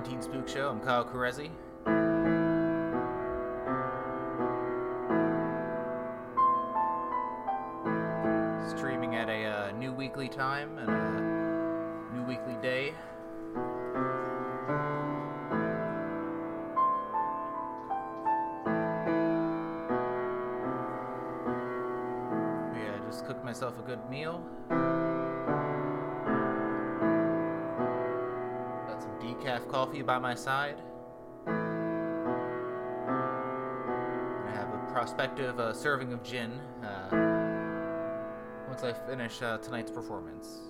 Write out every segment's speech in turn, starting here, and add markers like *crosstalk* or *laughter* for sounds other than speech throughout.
Quarantine Spook Show. I'm Kyle Carezzi. Streaming at a uh, new weekly time and a new weekly day. Yeah, just cooked myself a good meal. Decaf coffee by my side. I have a prospective uh, serving of gin uh, once I finish uh, tonight's performance.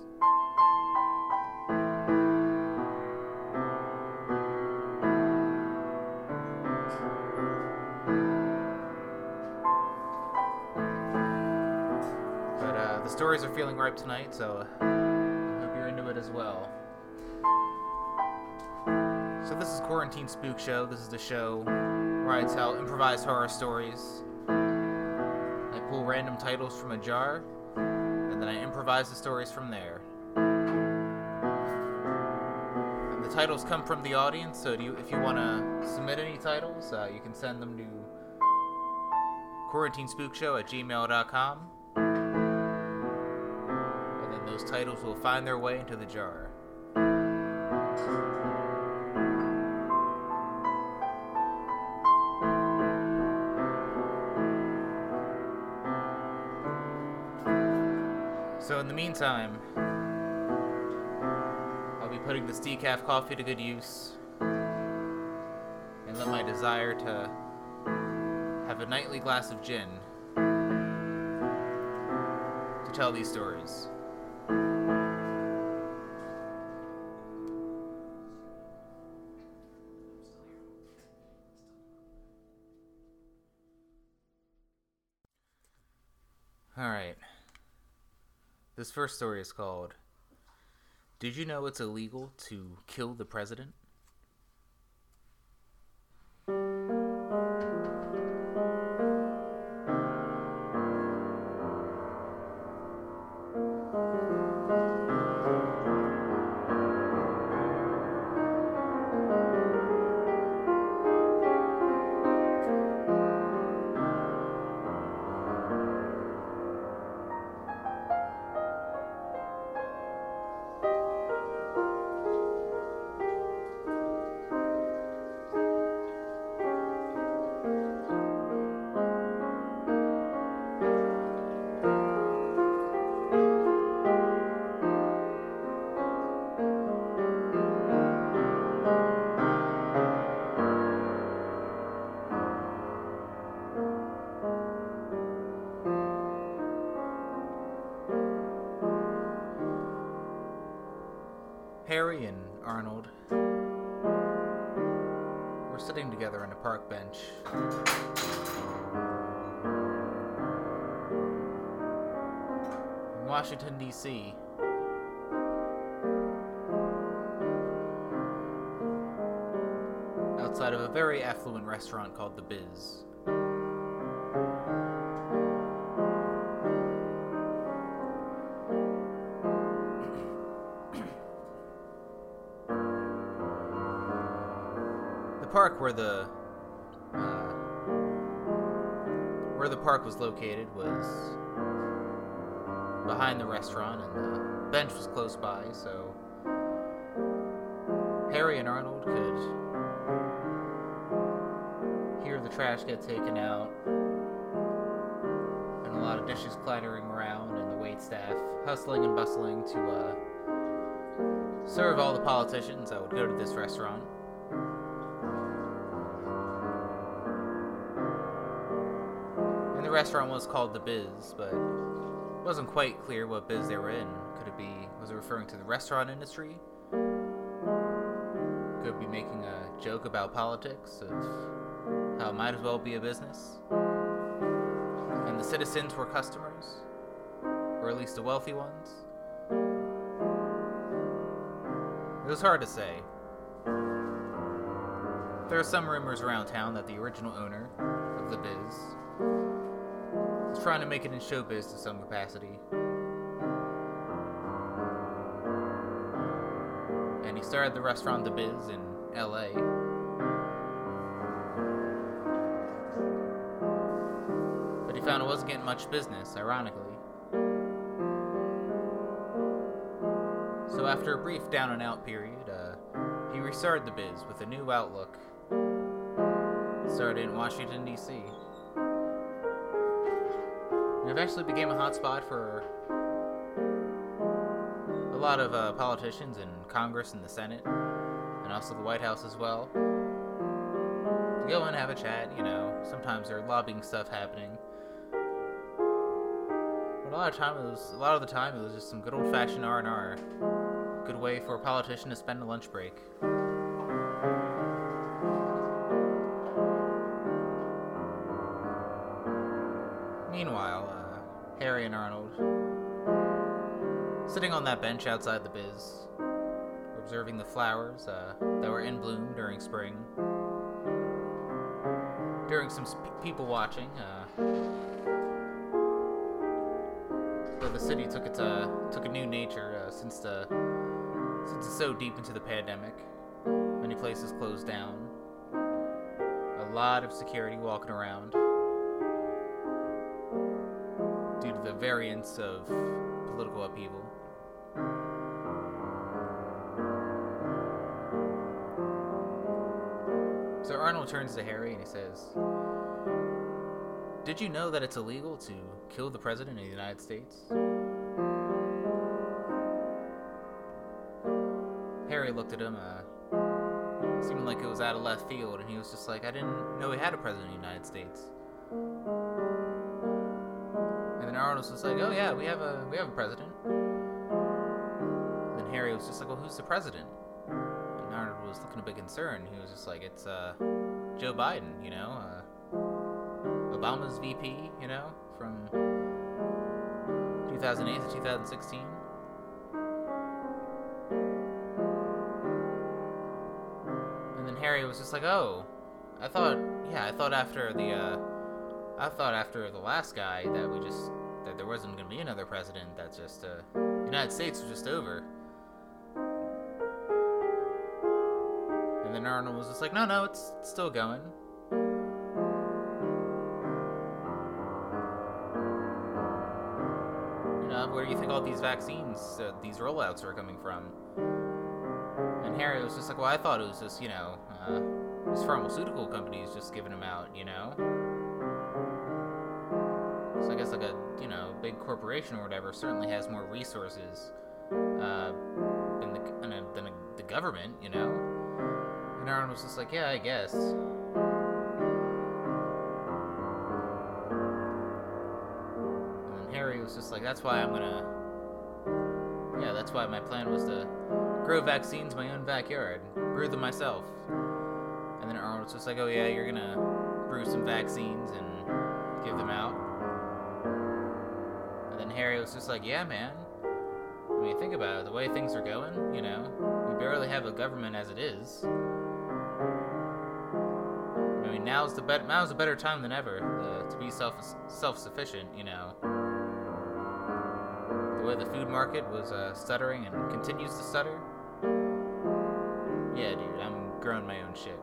But uh, the stories are feeling ripe tonight, so I hope you're into it as well. So this is Quarantine Spook Show. This is the show where I tell improvised horror stories. I pull random titles from a jar, and then I improvise the stories from there. And the titles come from the audience, so you, if you want to submit any titles, uh, you can send them to quarantinespookshow at gmail.com. And then those titles will find their way into the jar. Meantime, I'll be putting this decaf coffee to good use and let my desire to have a nightly glass of gin to tell these stories. First story is called Did You Know It's Illegal to Kill the President? Together on a park bench. In Washington, D.C. Outside of a very affluent restaurant called The Biz. Where the uh, where the park was located was behind the restaurant, and the bench was close by, so Harry and Arnold could hear the trash get taken out, and a lot of dishes clattering around, and the wait staff hustling and bustling to uh, serve all the politicians that would go to this restaurant. The restaurant was called The Biz, but it wasn't quite clear what biz they were in. Could it be, was it referring to the restaurant industry? Could be making a joke about politics, of how it might as well be a business? And the citizens were customers? Or at least the wealthy ones? It was hard to say. There are some rumors around town that the original owner of the biz trying to make it in showbiz to some capacity. And he started the restaurant The Biz in LA. But he found it wasn't getting much business, ironically. So after a brief down and out period, uh, he restarted the biz with a new outlook. Started in Washington, D.C. It eventually became a hotspot for a lot of uh, politicians in Congress and the Senate, and also the White House as well. To go and have a chat, you know, sometimes there's lobbying stuff happening. But a lot of time it was a lot of the time it was just some good old fashioned R and R. Good way for a politician to spend a lunch break. On that bench outside the biz, observing the flowers uh, that were in bloom during spring. During some sp- people watching, uh, the city took its uh, took a new nature uh, since the since it's so deep into the pandemic. Many places closed down. A lot of security walking around due to the variance of political upheaval. Turns to Harry and he says, Did you know that it's illegal to kill the President of the United States? Harry looked at him, uh, seemed like it was out of left field, and he was just like, I didn't know we had a President of the United States. And then Arnold was like, Oh yeah, we have a we have a president. And then Harry was just like, Well, who's the president? And Arnold was looking a bit concerned. He was just like, It's uh, Joe Biden, you know, uh, Obama's VP, you know, from 2008 to 2016. And then Harry was just like, "Oh, I thought, yeah, I thought after the, uh, I thought after the last guy that we just that there wasn't gonna be another president. That just, uh, United States was just over." And then Arnold was just like, "No, no, it's, it's still going." You know, where do you think all these vaccines, uh, these rollouts are coming from? And Harry was just like, well, I thought it was just, you know, uh, these pharmaceutical companies just giving them out, you know? So I guess like a, you know, big corporation or whatever certainly has more resources uh, than, the, than, the government, you know? And Arnold was just like, yeah, I guess. And then Harry was just like, that's why I'm gonna. Yeah, that's why my plan was to grow vaccines in my own backyard, brew them myself. And then Arnold was just like, oh yeah, you're gonna brew some vaccines and give them out. And then Harry was just like, yeah, man. I mean, think about it. The way things are going, you know, we barely have a government as it is. Mean, now's the bet- now's a better time than ever uh, to be self self sufficient. You know, the way the food market was uh, stuttering and continues to stutter. Yeah, dude, I'm growing my own shit.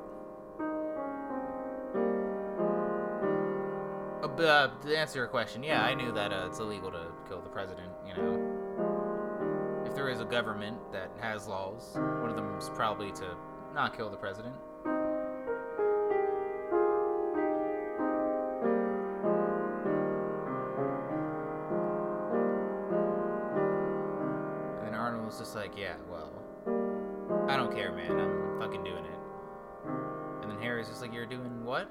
Uh, uh, to answer your question, yeah, I knew that uh, it's illegal to kill the president. You know, if there is a government that has laws, one of them is probably to not kill the president. Just like, yeah, well, I don't care, man. I'm fucking doing it. And then Harry's just like, you're doing what?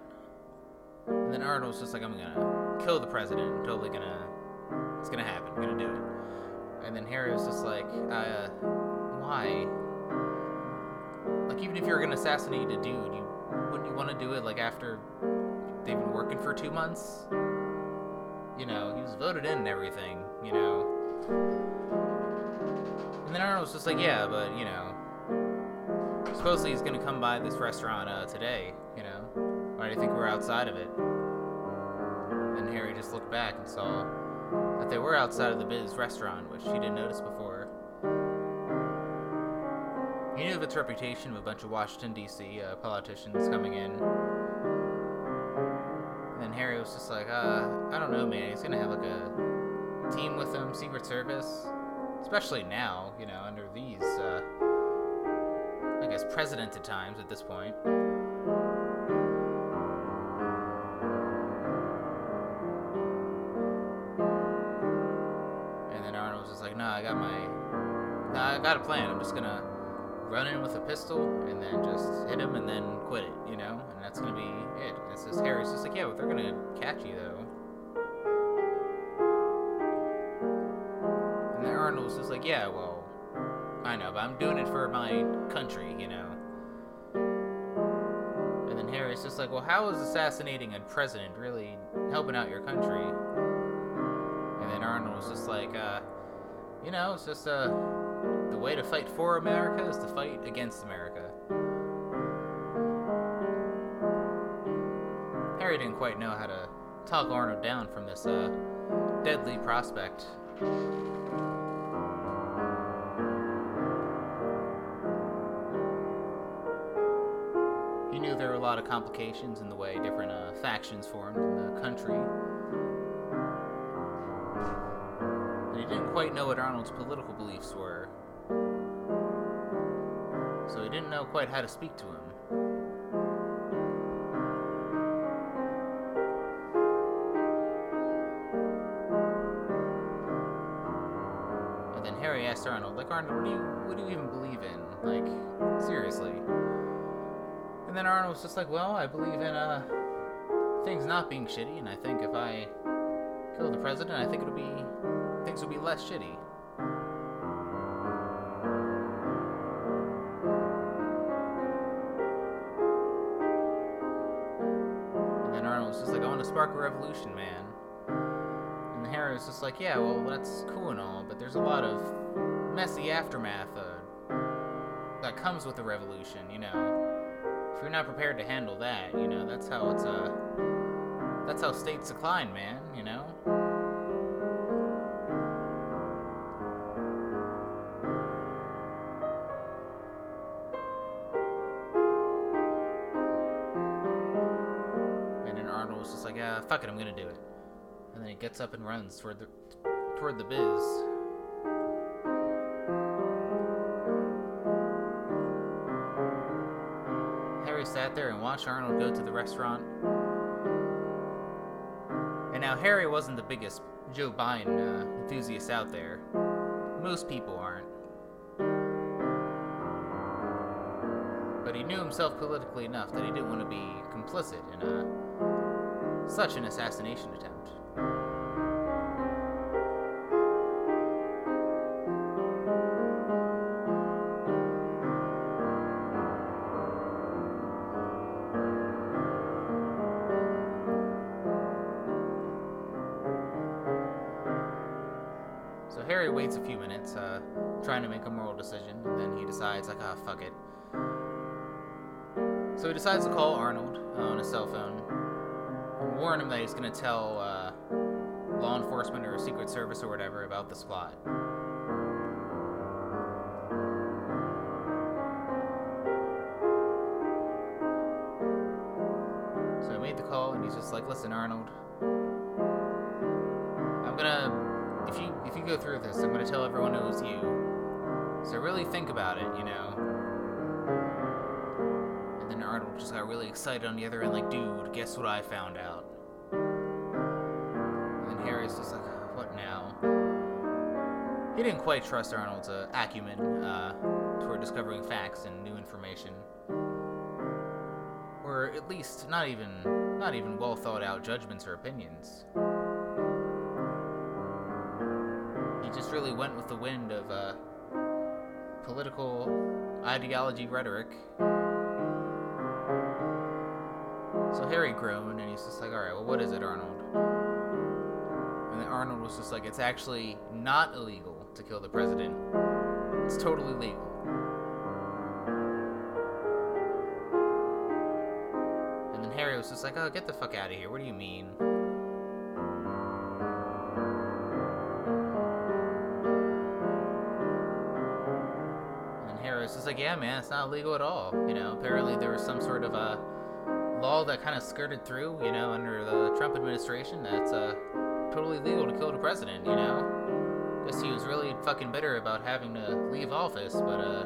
And then Arnold's just like, I'm gonna kill the president. I'm totally gonna. It's gonna happen. I'm gonna do it. And then Harry was just like, uh, why? Like, even if you're gonna assassinate a dude, you wouldn't you want to do it like after they've been working for two months? You know, he was voted in and everything. You know. And then Arnold was just like, yeah, but you know, supposedly he's gonna come by this restaurant uh, today. You know, why do you think we're outside of it? Then Harry just looked back and saw that they were outside of the Biz restaurant, which he didn't notice before. He knew of its reputation of a bunch of Washington, D.C. Uh, politicians coming in. And then Harry was just like, uh, I don't know, man. He's gonna have like a team with him, Secret Service. Especially now, you know, under these, uh, I guess, precedented times at this point. And then Arnold was just like, "No, I got my. Nah, I got a plan. I'm just gonna run in with a pistol and then just hit him and then quit it, you know? And that's gonna be it. It's just Harry's just like, yeah, but they're gonna catch you though. Then just like, yeah, well, I know, but I'm doing it for my country, you know? And then Harry's just like, well, how is assassinating a president really helping out your country? And then Arnold was just like, uh, you know, it's just, uh, the way to fight for America is to fight against America. Harry didn't quite know how to talk Arnold down from this uh, deadly prospect. Lot of complications in the way different uh, factions formed in the country. And he didn't quite know what Arnold's political beliefs were so he didn't know quite how to speak to him. And then Harry asked Arnold, like, Arnold, what do you what do you even believe in? Like, seriously. And then Arnold was just like, Well, I believe in uh things not being shitty, and I think if I kill the president, I think it'll be things will be less shitty. And then Arnold was just like, I want to spark a revolution, man. And Harry was just like, yeah, well, that's cool and all, but there's a lot of messy aftermath uh, that comes with a revolution, you know. If you're not prepared to handle that, you know, that's how it's, uh, that's how states decline, man, you know. And then Arnold was just like, ah, fuck it, I'm gonna do it. And then he gets up and runs toward the toward the biz. There and watch Arnold go to the restaurant. And now Harry wasn't the biggest Joe Biden uh, enthusiast out there. Most people aren't. But he knew himself politically enough that he didn't want to be complicit in a such an assassination attempt. Going to tell uh, law enforcement or Secret Service or whatever about this plot. So I made the call, and he's just like, "Listen, Arnold, I'm gonna if you if you go through this, I'm gonna tell everyone it was you. So really think about it, you know." And then Arnold just got really excited on the other end, like, dude, guess what I found out? Then just like, what now? He didn't quite trust Arnold's uh, acumen uh, toward discovering facts and new information, or at least not even not even well thought out judgments or opinions. He just really went with the wind of uh, political ideology rhetoric so Harry groaned and he's just like, alright, well, what is it, Arnold? Arnold was just like, it's actually not illegal to kill the president, it's totally legal. And then Harry was just like, oh, get the fuck out of here, what do you mean? And Harry was just like, yeah, man, it's not illegal at all. You know, apparently there was some sort of a law that kind of skirted through, you know, under the Trump administration that's uh, totally legal to kill the president, you know? Guess he was really fucking bitter about having to leave office, but uh,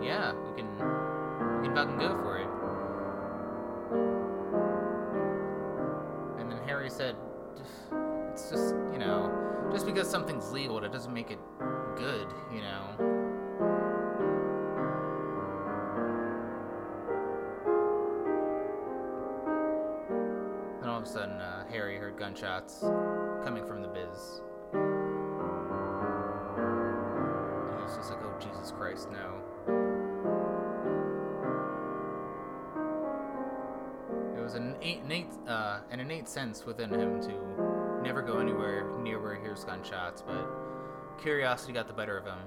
yeah, we can, we can fucking go for it. And then Harry said, it's just, you know, just because something's legal, it doesn't make it good, you know? Then all of a sudden, uh, Harry heard gunshots coming from the biz. And was just like, oh, Jesus Christ, no. It was an innate, uh, an innate sense within him to never go anywhere near where he hears gunshots, but curiosity got the better of him.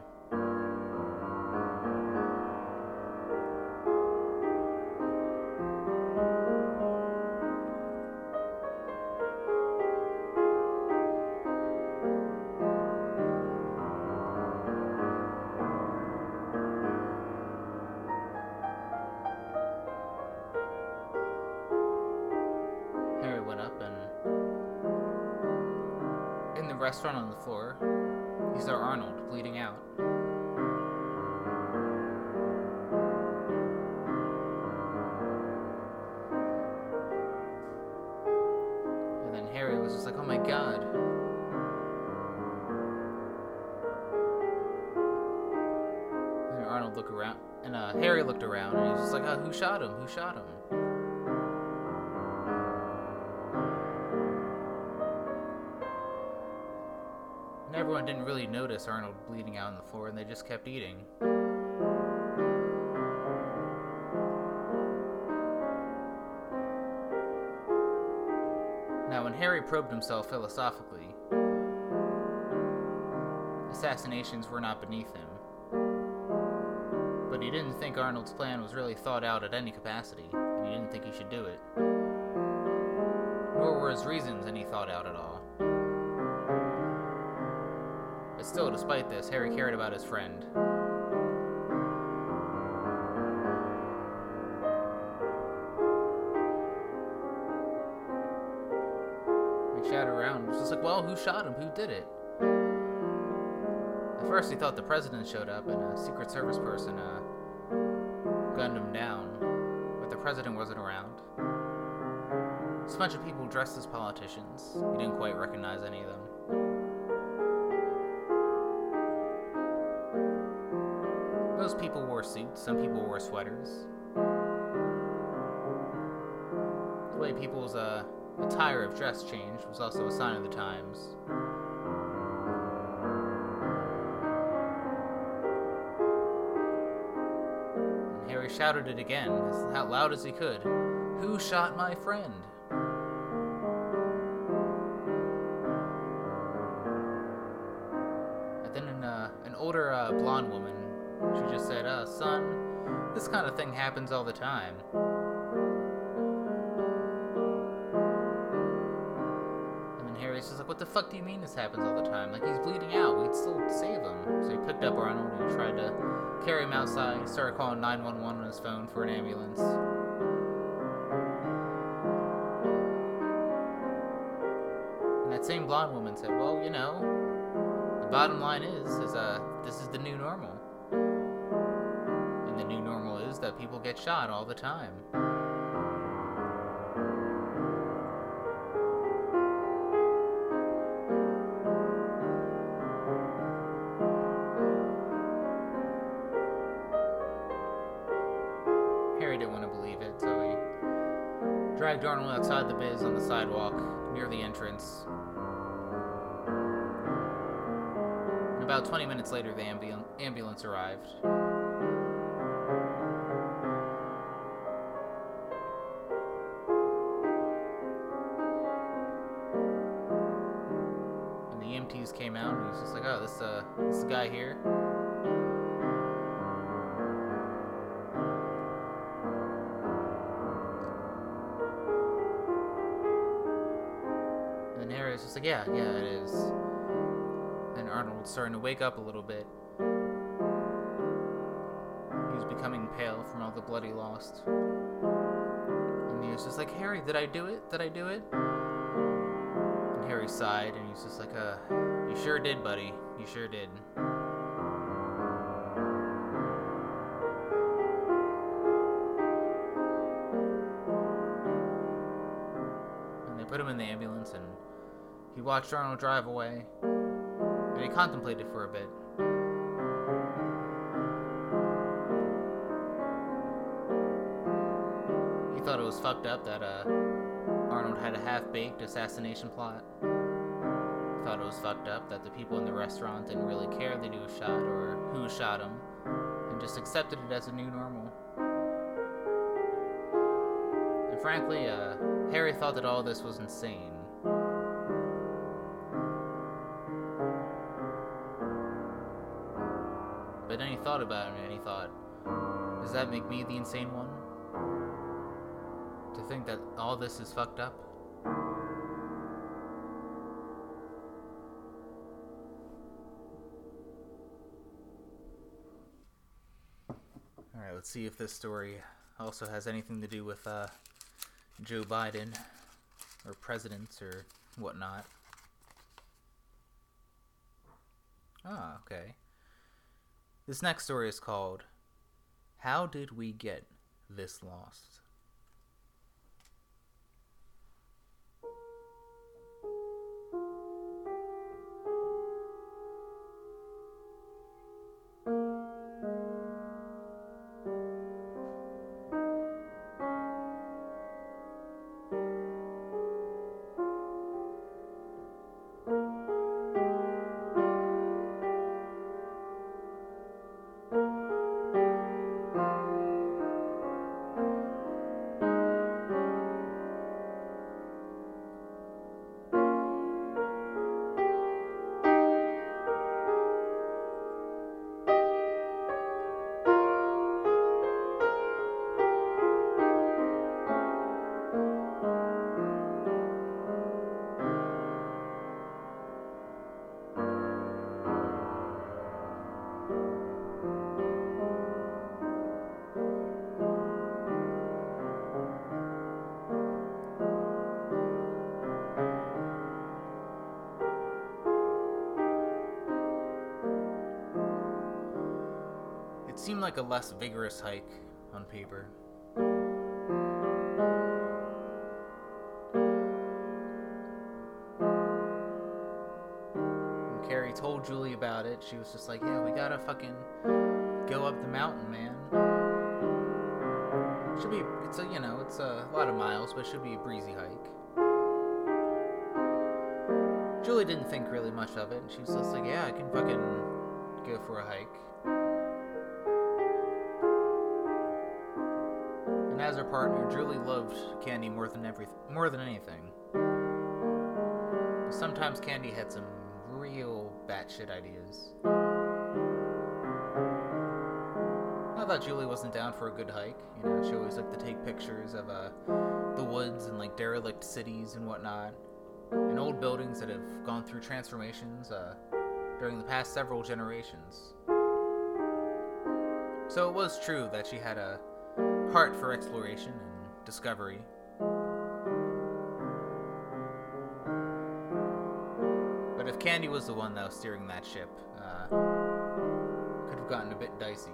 Arnold bleeding out on the floor, and they just kept eating. Now, when Harry probed himself philosophically, assassinations were not beneath him. But he didn't think Arnold's plan was really thought out at any capacity, and he didn't think he should do it. Nor were his reasons any thought out at all. Still, despite this, Harry cared about his friend. He shouted around, was just like, well, who shot him? Who did it? At first, he thought the president showed up and a Secret Service person uh, gunned him down, but the president wasn't around. Just a bunch of people dressed as politicians. He didn't quite recognize any of them. Suits, some people wore sweaters. The way people's uh, attire of dress changed was also a sign of the times. And Harry shouted it again, as loud as he could. Who shot my friend? Kind of thing happens all the time. And then Harry's just like, what the fuck do you mean this happens all the time? Like, he's bleeding out. We'd still save him. So he picked up Arnold and he tried to carry him outside. He started calling 911 on his phone for an ambulance. And that same blonde woman said, well, you know, the bottom line is, is, uh, this is the new normal. People get shot all the time. Harry didn't want to believe it, so he dragged Arnold outside the biz on the sidewalk near the entrance. And about 20 minutes later, the ambu- ambulance arrived. Guy here." And then Harry was just like, yeah, yeah, it is. Then Arnold's starting to wake up a little bit. He was becoming pale from all the blood he lost. And he was just like, Harry, did I do it? Did I do it? And Harry sighed, and he's just like, uh, you sure did, buddy. You sure did. And they put him in the ambulance, and he watched Arnold drive away, and he contemplated for a bit. He thought it was fucked up that uh, Arnold had a half-baked assassination plot. Thought it was fucked up that the people in the restaurant didn't really care he was shot or who shot him, and just accepted it as a new normal. And frankly, uh, Harry thought that all this was insane. But then he thought about it and he thought, does that make me the insane one? To think that all this is fucked up? See if this story also has anything to do with uh, Joe Biden or presidents or whatnot. Ah, okay. This next story is called How Did We Get This Lost? Seemed like a less vigorous hike on paper. When Carrie told Julie about it, she was just like, yeah, we gotta fucking go up the mountain, man. Should be, it's a, you know, it's a lot of miles, but it should be a breezy hike. Julie didn't think really much of it, and she was just like, yeah, I can fucking go for a hike. As her partner, Julie loved Candy more than every more than anything. But sometimes Candy had some real batshit ideas. I thought Julie wasn't down for a good hike. You know, she always liked to take pictures of uh, the woods and like derelict cities and whatnot, and old buildings that have gone through transformations uh, during the past several generations. So it was true that she had a heart for exploration and discovery. But if Candy was the one that was steering that ship, uh, could have gotten a bit dicey.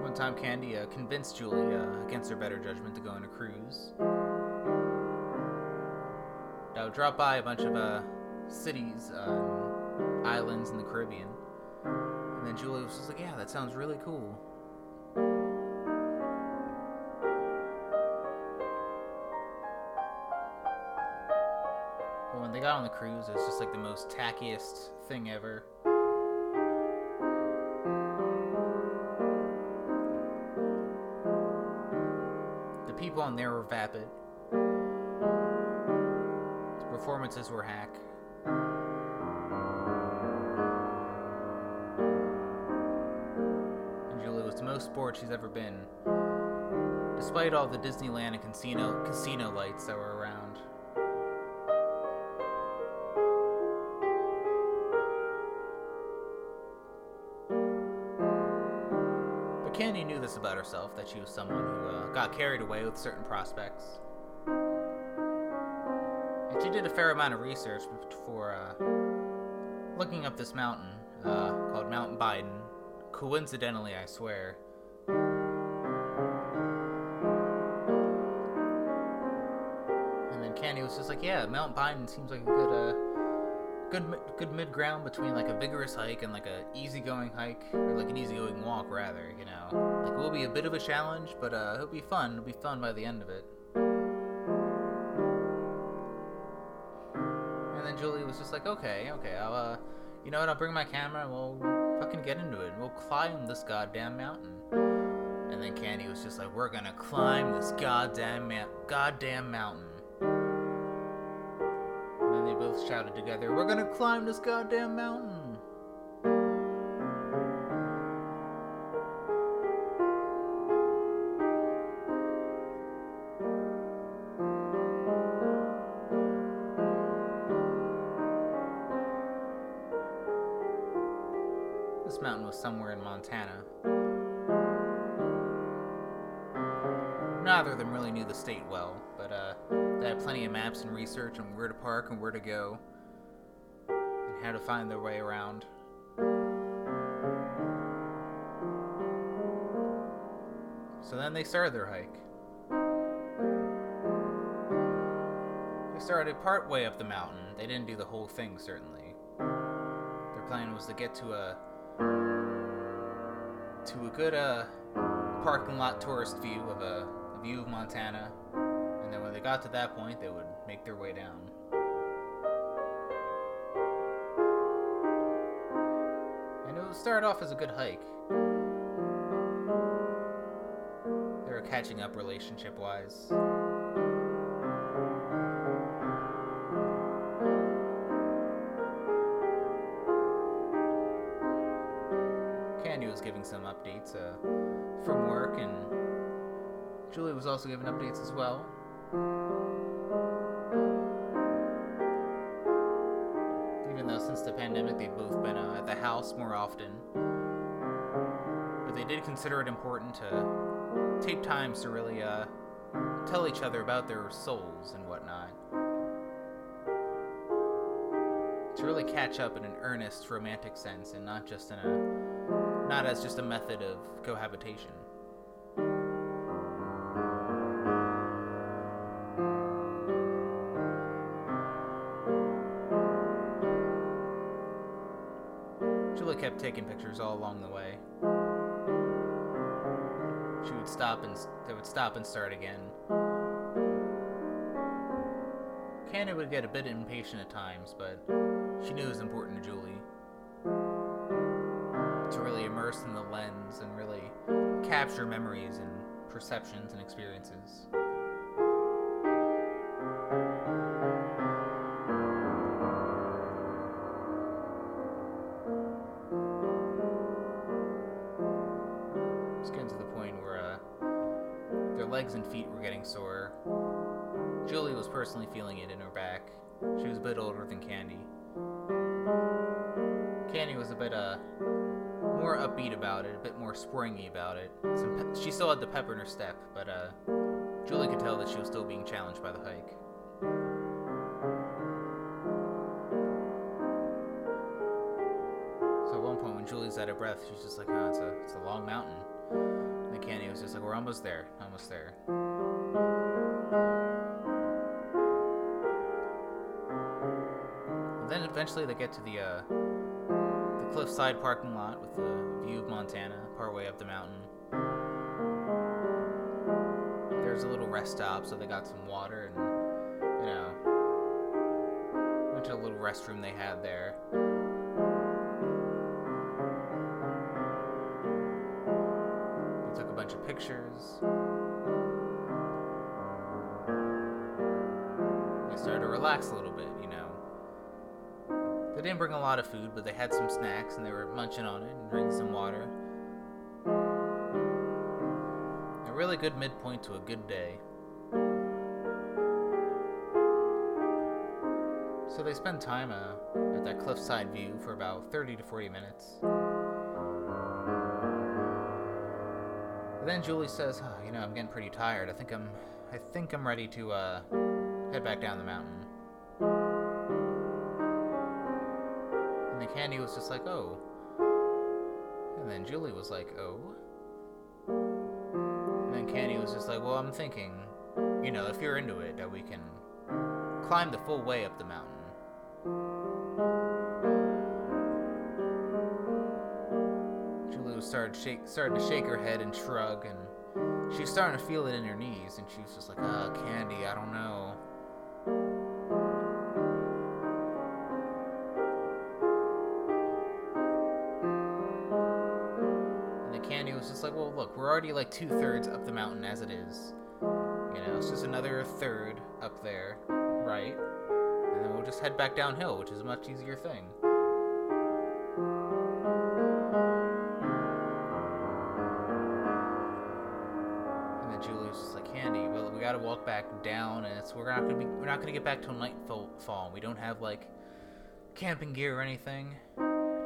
One time, Candy uh, convinced Julie, uh, against her better judgment, to go on a cruise. That would drop by a bunch of uh, cities, um, islands in the Caribbean. And then Julie was just like, yeah, that sounds really cool. But when they got on the cruise, it was just like the most tackiest thing ever. The people on there were vapid. The performances were hack. she's ever been, despite all the Disneyland and casino, casino lights that were around. But Candy knew this about herself that she was someone who uh, got carried away with certain prospects. And she did a fair amount of research before uh, looking up this mountain uh, called Mount Biden coincidentally, I swear, was just like, "Yeah, Mount Biden seems like a good, uh, good, good mid ground between like a vigorous hike and like a easygoing hike, or like an easygoing walk, rather. You know, like it will be a bit of a challenge, but uh, it'll be fun. It'll be fun by the end of it." And then Julie was just like, "Okay, okay, I'll, uh, you know what? I'll bring my camera and we'll fucking get into it. We'll climb this goddamn mountain." And then Candy was just like, "We're gonna climb this goddamn ma- goddamn mountain." And they both shouted together, "We're gonna climb this goddamn mountain!" This mountain was somewhere in Montana. Neither of them really knew the state well, but uh, plenty of maps and research on where to park and where to go, and how to find their way around. So then they started their hike. They started part way up the mountain. They didn't do the whole thing, certainly. Their plan was to get to a to a good uh parking lot tourist view of a, a view of Montana, then when they got to that point, they would make their way down. And it would start off as a good hike. They were catching up relationship wise. Candy was giving some updates uh, from work, and Julie was also giving updates as well. Even though since the pandemic they've both been uh, at the house more often. But they did consider it important to take times to really uh, tell each other about their souls and whatnot. To really catch up in an earnest romantic sense and not just in a not as just a method of cohabitation. Taking pictures all along the way. She would stop and they would stop and start again. Candy would get a bit impatient at times, but she knew it was important to Julie to really immerse in the lens and really capture memories and perceptions and experiences. A bit uh more upbeat about it, a bit more springy about it. Pe- she still had the pep in her step, but uh, Julie could tell that she was still being challenged by the hike. So at one point, when Julie's out of breath, she's just like, "Oh, it's a it's a long mountain." And Candy was just like, "We're almost there, almost there." Then eventually they get to the uh, cliffside parking lot with the view of Montana, partway up the mountain. There's a little rest stop, so they got some water and you know went to a little restroom they had there. They took a bunch of pictures. They started to relax a little bit, you know. They didn't bring a lot of food, but they had some snacks and they were munching on it and drinking some water. A really good midpoint to a good day. So they spend time uh, at that cliffside view for about 30 to 40 minutes. Then Julie says, oh, "You know, I'm getting pretty tired. I think I'm, I think I'm ready to uh, head back down the mountain." And Candy was just like, "Oh." And then Julie was like, "Oh." And then Candy was just like, "Well, I'm thinking, you know, if you're into it, that we can climb the full way up the mountain." Julie started shake, started to shake her head and shrug, and she was starting to feel it in her knees, and she was just like, "Ah, Candy, I don't know." Already like two thirds up the mountain as it is. You know, it's just another third up there, right?" and then we'll just head back downhill, which is a much easier thing. And then Julie was just like, Candy, well, we gotta walk back down, and it's we're not gonna be we're not gonna get back till nightfall. We don't have like camping gear or anything.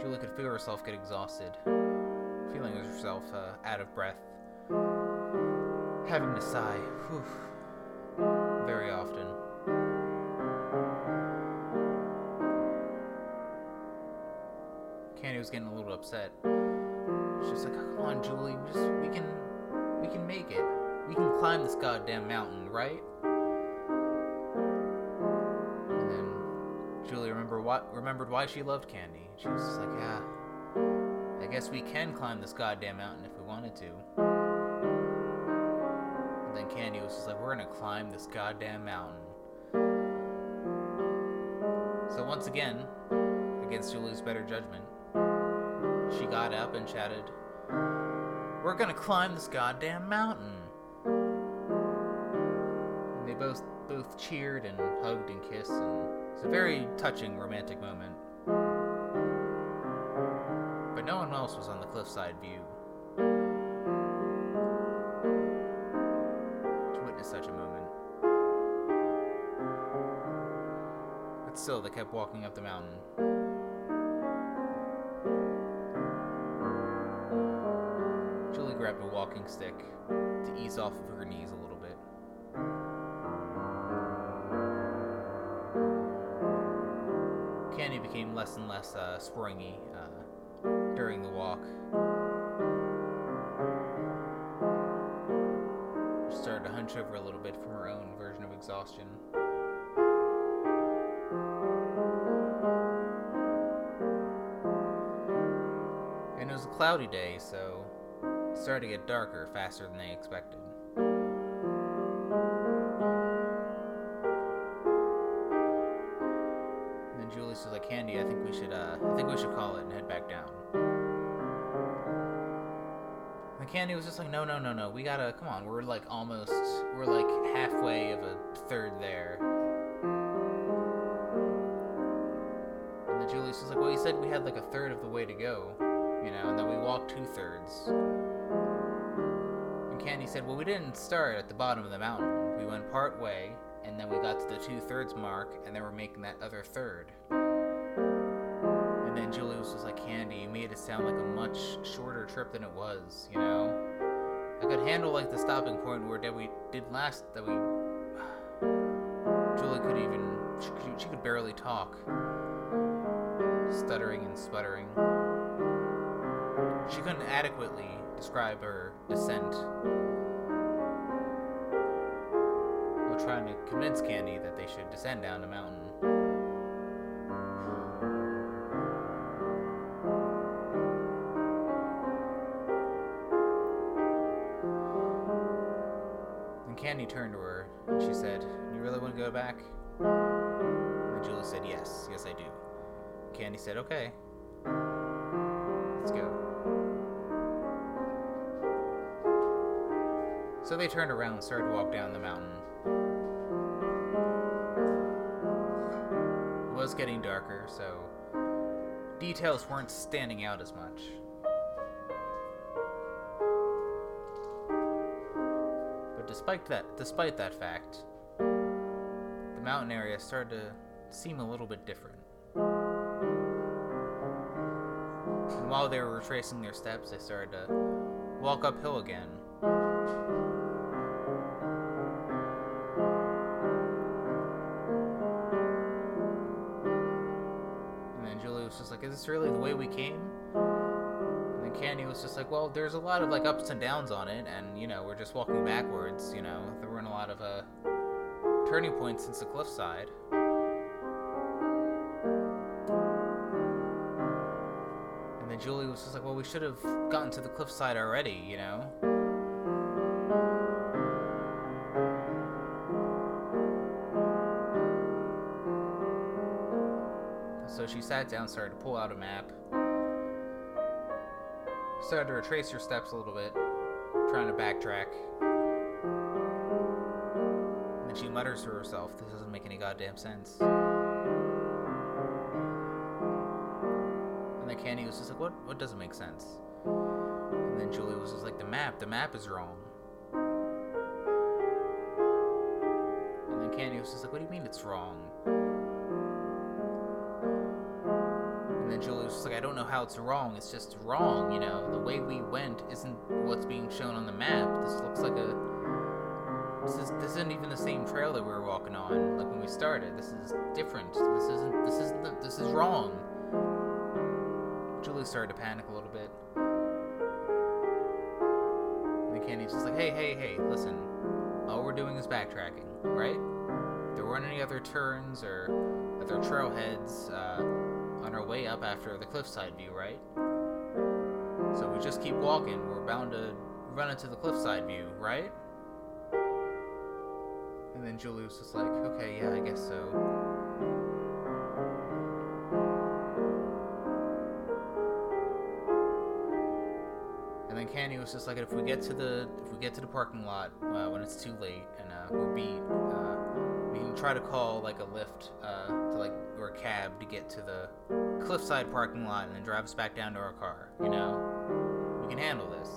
Julie could feel herself get exhausted, feeling herself uh, out of breath, having to sigh, whew, very often. Candy was getting a little upset. She's just like, oh, "Come on, Julie, we just we can we can make it. We can climb this goddamn mountain, right?" And then Julie remember what remembered why she loved Candy. She was just like, "Yeah, I guess we can climb this goddamn mountain if we wanted to." And then was just like, "We're gonna climb this goddamn mountain." So once again, against Julie's better judgment, she got up and shouted, We're gonna climb this goddamn mountain. And they both both cheered and hugged and kissed, and it's a very touching romantic moment. But no one else was on the cliffside view still, they kept walking up the mountain. Julie grabbed a walking stick to ease off of her knees a little bit. Candy became less and less uh, springy uh, during the walk. She started to hunch over a little bit from her own version of exhaustion. Cloudy day, so it started to get darker faster than they expected. And then Julie says, like, Candy, I think we should, uh, I think we should call it and head back down. And Candy was just like, no, no, no, no, we gotta, come on, we're like almost, we're like halfway of a third there. And then Julie says, like, well, you said we had like a third of the way to go, you know, and then we walked two thirds. And Candy said, well, we didn't start at the bottom of the mountain. We went part way, and then we got to the two thirds mark, and then we're making that other third. And then Julie was just like, Candy, you made it sound like a much shorter trip than it was, you know? I could handle like the stopping point where that we did last, that we. *sighs* Julie could even. She, she could barely talk. Stuttering and sputtering. She couldn't adequately describe her descent. While trying to convince Candy that they should descend down the mountain. And Candy turned to her and she said, You really want to go back? And Julie said, Yes, yes, I do. Candy said, Okay. So they turned around and started to walk down the mountain. It was getting darker, so details weren't standing out as much. But despite that, despite that fact, the mountain area started to seem a little bit different. And while they were retracing their steps, they started to walk uphill again, "Is this really the way we came?" And then Candy was just like, "Well, there's a lot of like ups and downs on it, and you know, we're just walking backwards. You know, there weren't a lot of uh, turning points since the cliffside." And then Julie was just like, "Well, we should have gotten to the cliffside already, you know." She sat down, started to pull out a map, started to retrace her steps a little bit, trying to backtrack. And then she mutters to herself, This doesn't make any goddamn sense. And then Candy was just like, What what doesn't make sense? And then Julie was just like, The map, the map is wrong. And then Candy was just like, What do you mean it's wrong? Just like, I don't know how it's wrong. It's just wrong, you know. The way we went isn't what's being shown on the map. This looks like a. This is this isn't even the same trail that we were walking on, like when we started. This is different. This isn't. This isn't. This is wrong. Julie started to panic a little bit. And Candy's just like, Hey, hey, hey, listen. All we're doing is backtracking, right? There weren't any other turns or other trailheads. Uh, on our way up after the cliffside view, right? So we just keep walking. We're bound to run into the cliffside view, right? And then Julie was just like, okay, yeah, I guess so. And then Candy was just like, if we get to the if we get to the parking lot uh, when it's too late and uh, we're beat, uh, try to call like a lift uh, to like or a cab to get to the cliffside parking lot and then drive us back down to our car. You know, we can handle this.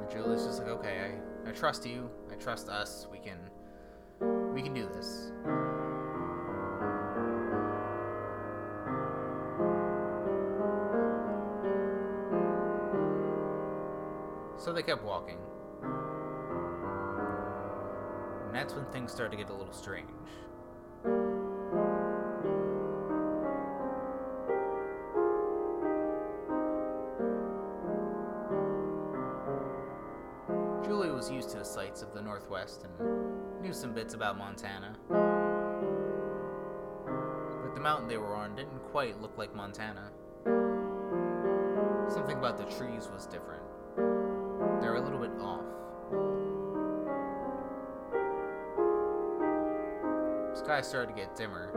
And Julie's just like, okay, I, I trust you. I trust us. We can we can do this. They kept walking. And that's when things started to get a little strange. Julie was used to the sights of the Northwest and knew some bits about Montana. But the mountain they were on didn't quite look like Montana. Something about the trees was different. They're a little bit off. Sky started to get dimmer.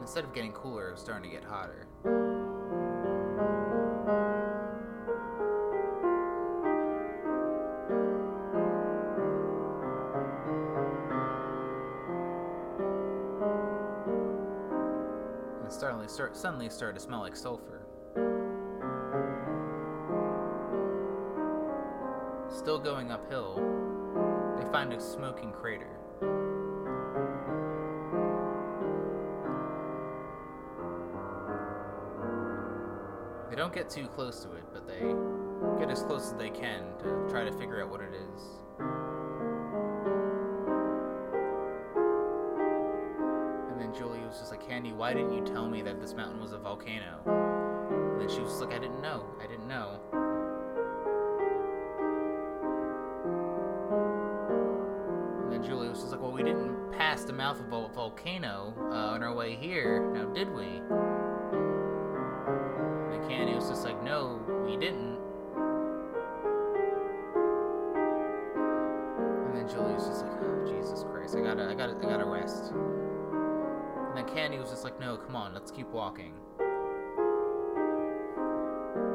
Instead of getting cooler, it was starting to get hotter. Start, suddenly started to smell like sulfur. Still going uphill, they find a smoking crater. They don't get too close to it, but they get as close as they can to try to figure out what it is. Why didn't you tell me that this mountain was a volcano? And then she was like, I didn't know. I didn't know. And then Julie was like, Well, we didn't pass the mouth of a volcano uh, on our way here, now did we? And Candy was just like, No, we didn't. And he was just like, No, come on, let's keep walking.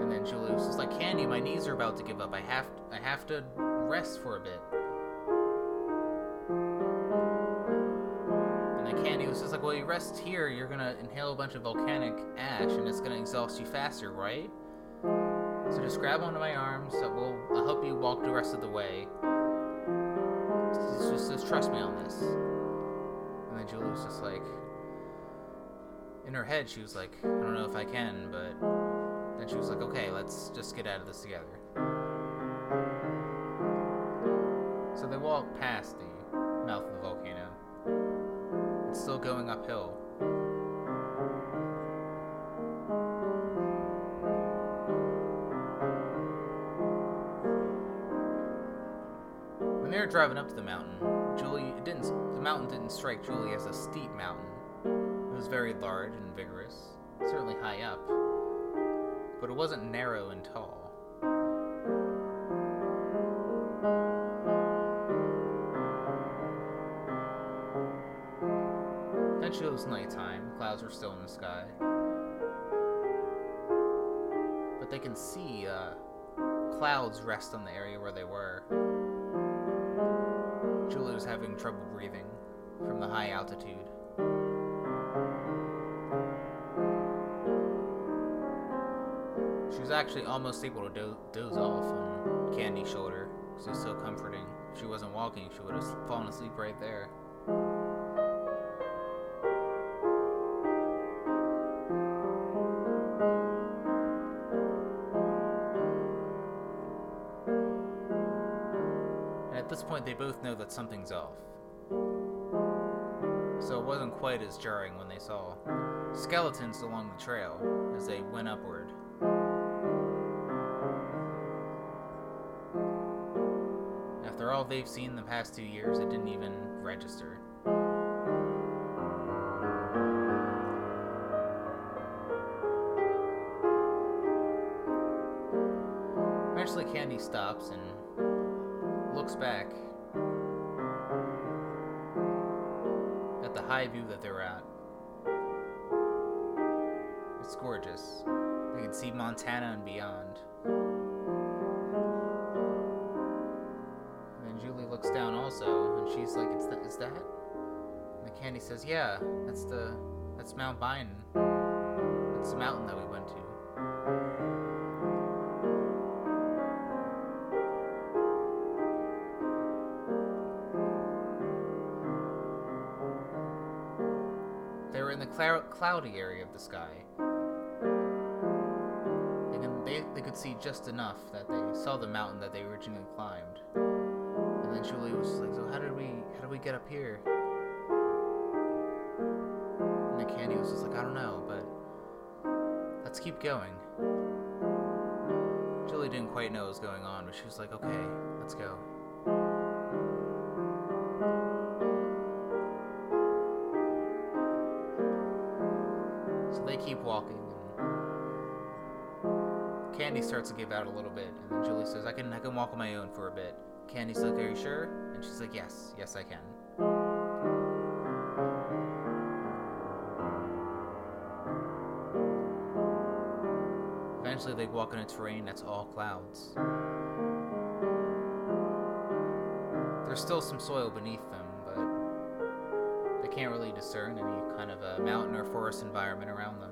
And then Julie was just like, Candy, my knees are about to give up. I have, I have to rest for a bit. And then Candy was just like, Well, you rest here, you're gonna inhale a bunch of volcanic ash, and it's gonna exhaust you faster, right? So just grab onto my arms. So we'll I'll help you walk the rest of the way. Just "Trust me on this." And then Julie was just like, in her head, she was like, "I don't know if I can," but then she was like, "Okay, let's just get out of this together." So they walk past the mouth of the volcano. It's still going uphill. When they were driving up to the mountain, Julie it didn't the mountain didn't strike Julie as a steep mountain. Was very large and vigorous, certainly high up, but it wasn't narrow and tall. Eventually it was nighttime, clouds were still in the sky. But they can see uh, clouds rest on the area where they were. Julie was having trouble breathing from the high altitude. Actually almost able to do- doze off on Candy's shoulder because so comforting. If she wasn't walking, she would have fallen asleep right there. And at this point, they both know that something's off. So it wasn't quite as jarring when they saw skeletons along the trail as they went upward. All they've seen the past two years, it didn't even register. Eventually, Candy stops and looks back at the high view that they're at. It's gorgeous. They can see Montana and beyond. Down also, and she's like, "It's that? Is that?" And the Candy says, "Yeah, that's the that's Mount Biden. That's the mountain that we went to." They were in the clou- cloudy area of the sky. They, they, they could see just enough that they saw the mountain that they originally climbed. And then Julie was like, "So how did we how did we get up here?" And the Candy was just like, "I don't know, but let's keep going." Julie didn't quite know what was going on, but she was like, "Okay, let's go." So they keep walking. And Candy starts to give out a little bit, and then Julie says, "I can, I can walk on my own for a bit." Candy's like, "Are you sure?" And she's like, "Yes, yes, I can." Eventually, they walk on a terrain that's all clouds. There's still some soil beneath them, but they can't really discern any kind of a mountain or forest environment around them.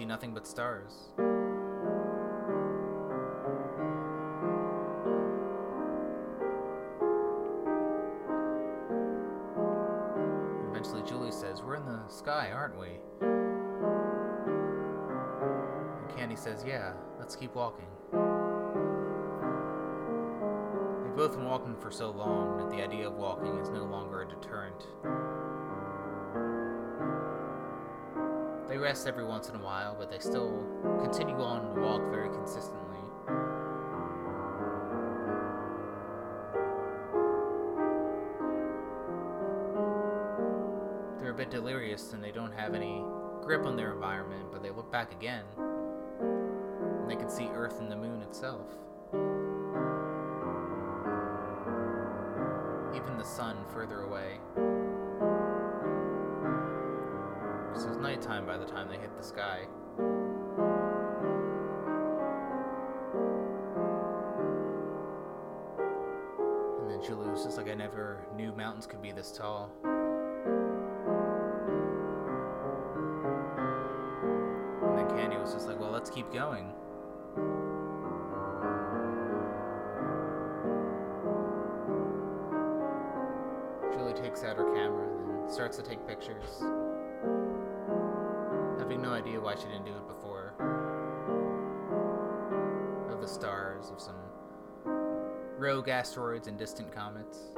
See nothing but stars. Eventually, Julie says, We're in the sky, aren't we? And Candy says, Yeah, let's keep walking. They've both been walking for so long that the idea of walking is no longer a deterrent. Rest every once in a while, but they still continue on to walk very consistently. They're a bit delirious and they don't have any grip on their environment, but they look back again and they can see Earth and the moon itself. Even the sun further away. Nighttime by the time they hit the sky. And then Julie was just like, I never knew mountains could be this tall. And then Candy was just like, well, let's keep going. Julie takes out her camera and starts to take pictures. Having no idea why she didn't do it before. Of the stars, of some rogue asteroids and distant comets.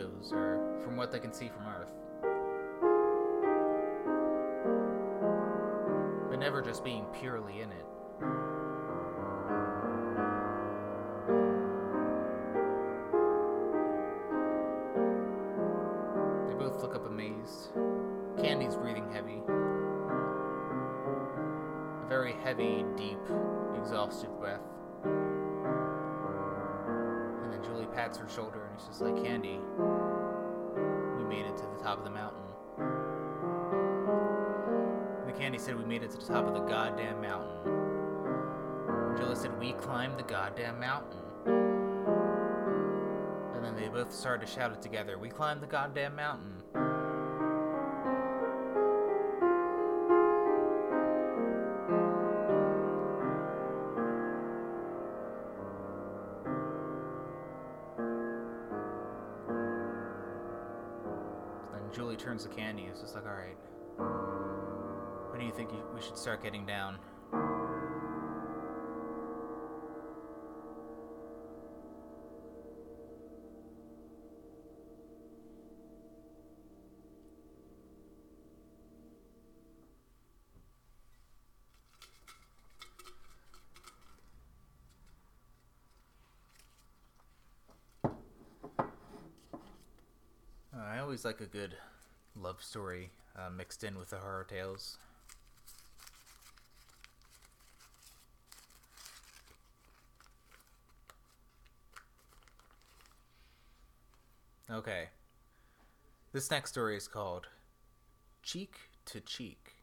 Photos, or from what they can see from Earth. But never just being purely in it. They both look up amazed. Candy's breathing heavy. A very heavy, deep, exhausted breath. Pats her shoulder and it's just like, Candy, we made it to the top of the mountain. And the Candy said, We made it to the top of the goddamn mountain. And said, We climbed the goddamn mountain. And then they both started to shout it together We climbed the goddamn mountain. Julie turns the Candy It's just like, all right, when do you think you, we should start getting down? Uh, I always like a good love story uh, mixed in with the horror tales. Okay. This next story is called Cheek to Cheek.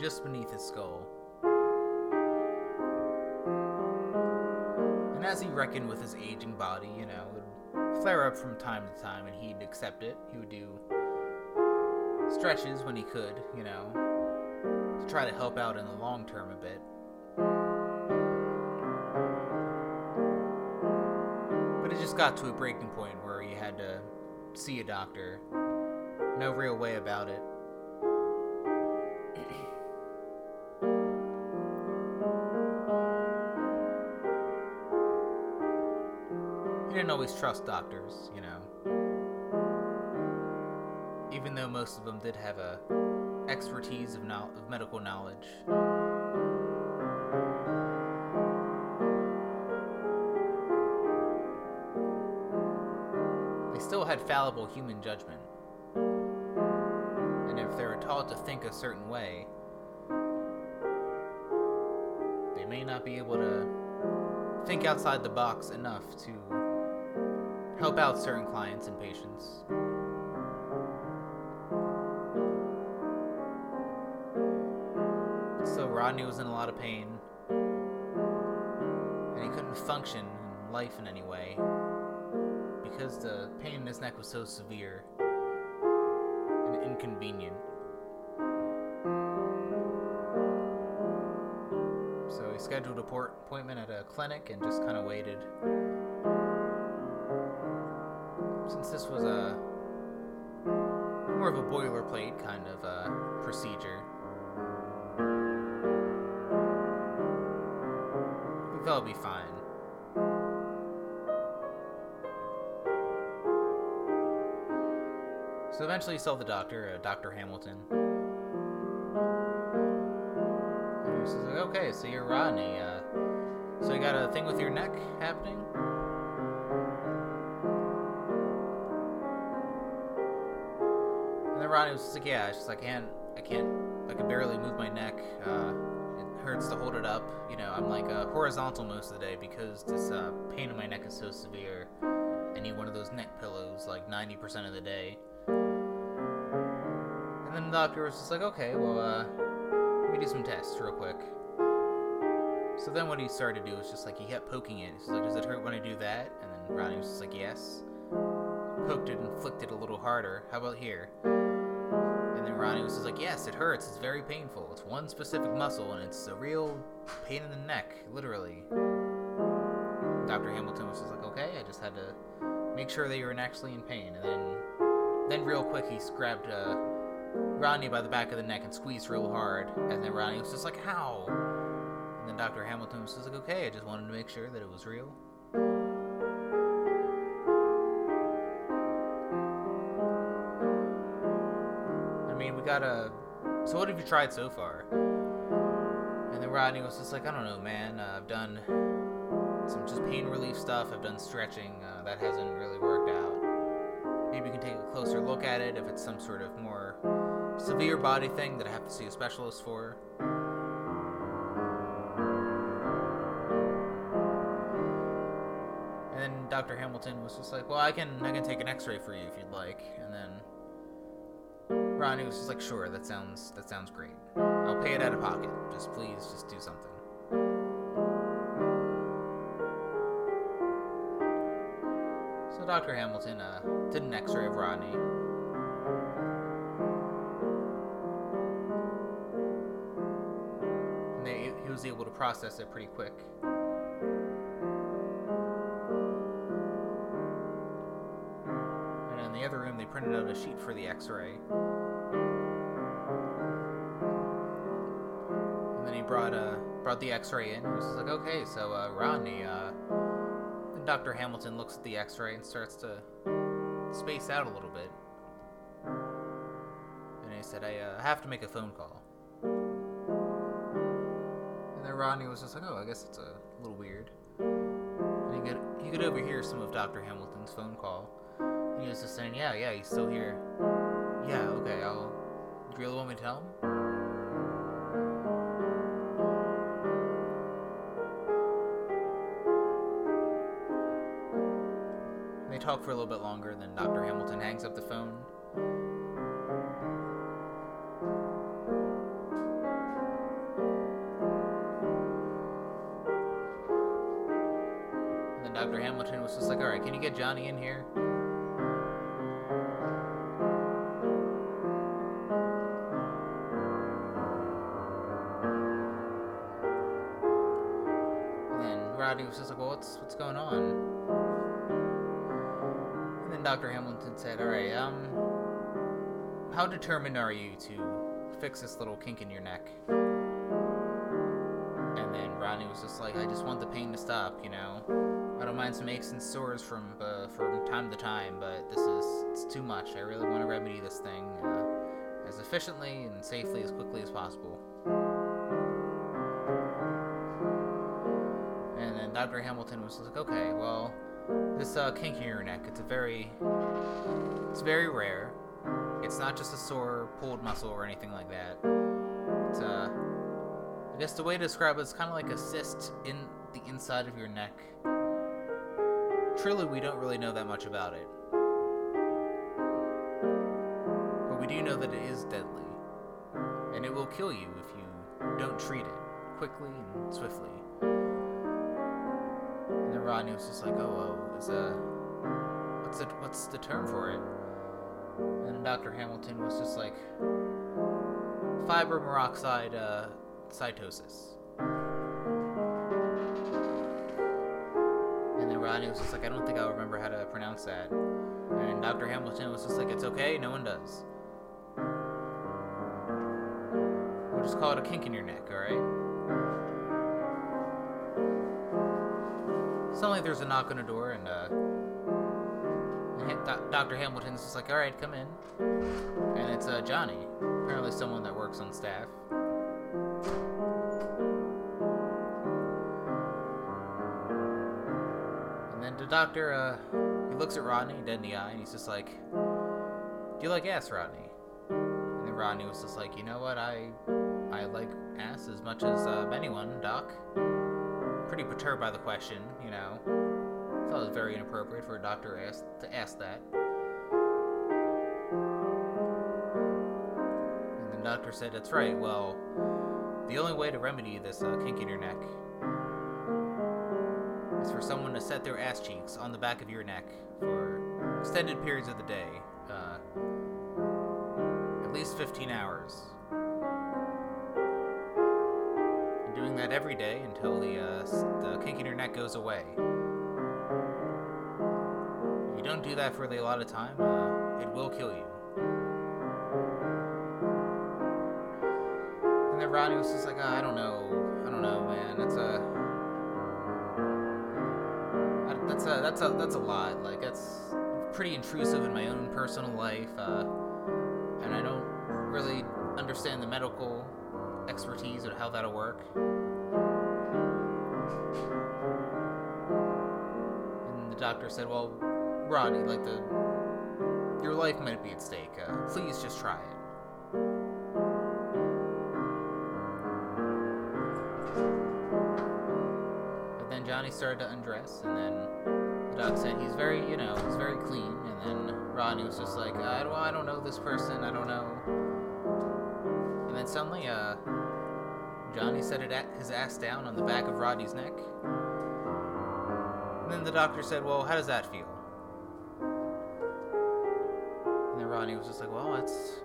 Just beneath his skull. And as he reckoned with his aging body, you know, it would flare up from time to time and he'd accept it. He would do stretches when he could, you know, to try to help out in the long term a bit. But it just got to a breaking point where he had to see a doctor. No real way about it. Didn't always trust doctors, you know. Even though most of them did have a expertise of, no- of medical knowledge. They still had fallible human judgment. And if they were taught to think a certain way, they may not be able to think outside the box enough to help out certain clients and patients. So Rodney was in a lot of pain, and he couldn't function in life in any way because the pain in his neck was so severe and inconvenient. So he scheduled a port appointment at a clinic and just kind of waited. Since this was a more of a boilerplate kind of uh, procedure, he thought be fine. So eventually you saw the doctor, uh, Dr. Hamilton. And like, okay, so you're Rodney. Uh, so you got a thing with your neck happening? Then was just like, yeah, it's just I can't, I can't, I can barely move my neck. Uh, it hurts to hold it up. You know, I'm like uh, horizontal most of the day because this uh, pain in my neck is so severe. I need one of those neck pillows like 90% of the day. And then the doctor was just like, okay, well, uh, let me do some tests real quick. So then what he started to do was just like he kept poking it. He's like, does it hurt when I do that? And then Ronnie was just like, yes. Poked it and flicked it a little harder. How about here? And then Ronnie was just like, yes, it hurts. It's very painful. It's one specific muscle and it's a real pain in the neck, literally. Dr. Hamilton was just like, okay, I just had to make sure that you were actually in pain. And then, then real quick, he grabbed uh, Rodney by the back of the neck and squeezed real hard. And then Rodney was just like, how? And then Dr. Hamilton was just like, okay, I just wanted to make sure that it was real. We got a. So, what have you tried so far? And then Rodney was just like, I don't know, man. Uh, I've done some just pain relief stuff. I've done stretching. Uh, that hasn't really worked out. Maybe we can take a closer look at it if it's some sort of more severe body thing that I have to see a specialist for. And then Dr. Hamilton was just like, "Well, I can I can take an X-ray for you if you'd like." And then Ronnie was just like, "Sure, that sounds that sounds great. I'll pay it out of pocket. Just please, just do something." So Dr. Hamilton uh, did an X-ray of Rodney. And they, he was able to process it pretty quick. Printed out a sheet for the X-ray. And then he brought uh, brought the X-ray in. He was like, "Okay, so uh, Rodney." Uh, Dr. Hamilton looks at the X-ray and starts to space out a little bit. And he said, "I uh, have to make a phone call." And then Rodney was just like, "Oh, I guess it's a little weird." And he could he could overhear some of Dr. Hamilton's phone call. He was just saying, "Yeah, yeah, he's still here. Yeah, okay, I'll. Do you really want me to tell him?" They talk for a little bit longer, then Dr. Hamilton hangs up the phone. And then Dr. Hamilton was just like, alright, can you get Johnny in here? Rodney was just like, well, what's, what's going on? And then Dr. Hamilton said, Alright, um, how determined are you to fix this little kink in your neck? And then Rodney was just like, I just want the pain to stop, you know? I don't mind some aches and sores from uh, from time to time, but this is it's too much. I really want to remedy this thing uh, as efficiently and safely as quickly as possible. Dr. Hamilton was like, okay, well, this uh, kink in your neck, it's a very, it's very rare. It's not just a sore pulled muscle or anything like that. It's uh, I guess the way to describe it is kind of like a cyst in the inside of your neck. Truly, we don't really know that much about it. But we do know that it is deadly. And it will kill you if you don't treat it quickly and swiftly. And Rodney was just like, oh, is a, what's the, what's the term for it? And Dr. Hamilton was just like, fiber peroxide uh, cytosis. And then Rodney was just like, I don't think I'll remember how to pronounce that. And Dr. Hamilton was just like, it's okay, no one does. We'll just call it a kink in your neck, alright? Suddenly there's a knock on the door, and uh, Dr. Hamilton's just like, alright, come in. And it's uh, Johnny, apparently someone that works on staff. And then the doctor, uh, he looks at Rodney dead in the eye, and he's just like, "Do you like ass, Rodney?" And then Rodney was just like, "You know what? I, I like ass as much as uh, anyone, Doc." Pretty perturbed by the question, you know. Thought it was very inappropriate for a doctor ask, to ask that. And the doctor said, "That's right. Well, the only way to remedy this uh, kink in your neck." is for someone to set their ass cheeks on the back of your neck for extended periods of the day, uh, at least 15 hours. Doing that every day until the, uh, the kink in your neck goes away. If you don't do that for a lot of time, uh, it will kill you. And then Rodney was just like, oh, I don't know, I don't know, man. That's a that's a that's a that's a lot. Like that's pretty intrusive in my own personal life, uh, and I don't really understand the medical expertise or how that'll work. And the doctor said, "Well, Rodney, like the your life might be at stake. Uh, please just try it." But then Johnny started to undress, and then the doc said he's very, you know, he's very clean. And then Rodney was just like, I don't, I don't know this person, I don't know. And then suddenly, uh, Johnny set it at his ass down on the back of Rodney's neck. And then the doctor said, Well, how does that feel? And then Rodney was just like, Well, that's,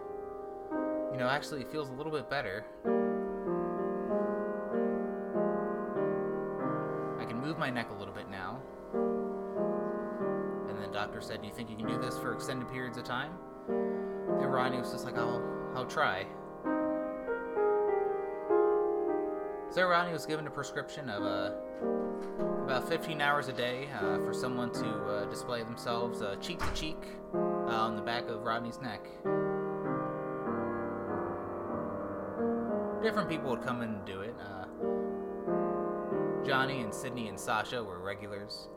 you know, actually, it feels a little bit better. I can move my neck a little bit now. And then the doctor said, Do you think you can do this for extended periods of time? And Rodney was just like, I'll, I'll try. So Rodney was given a prescription of uh, about 15 hours a day uh, for someone to uh, display themselves uh, cheek to cheek uh, on the back of Rodney's neck. Different people would come in and do it. Johnny and Sydney and Sasha were regulars.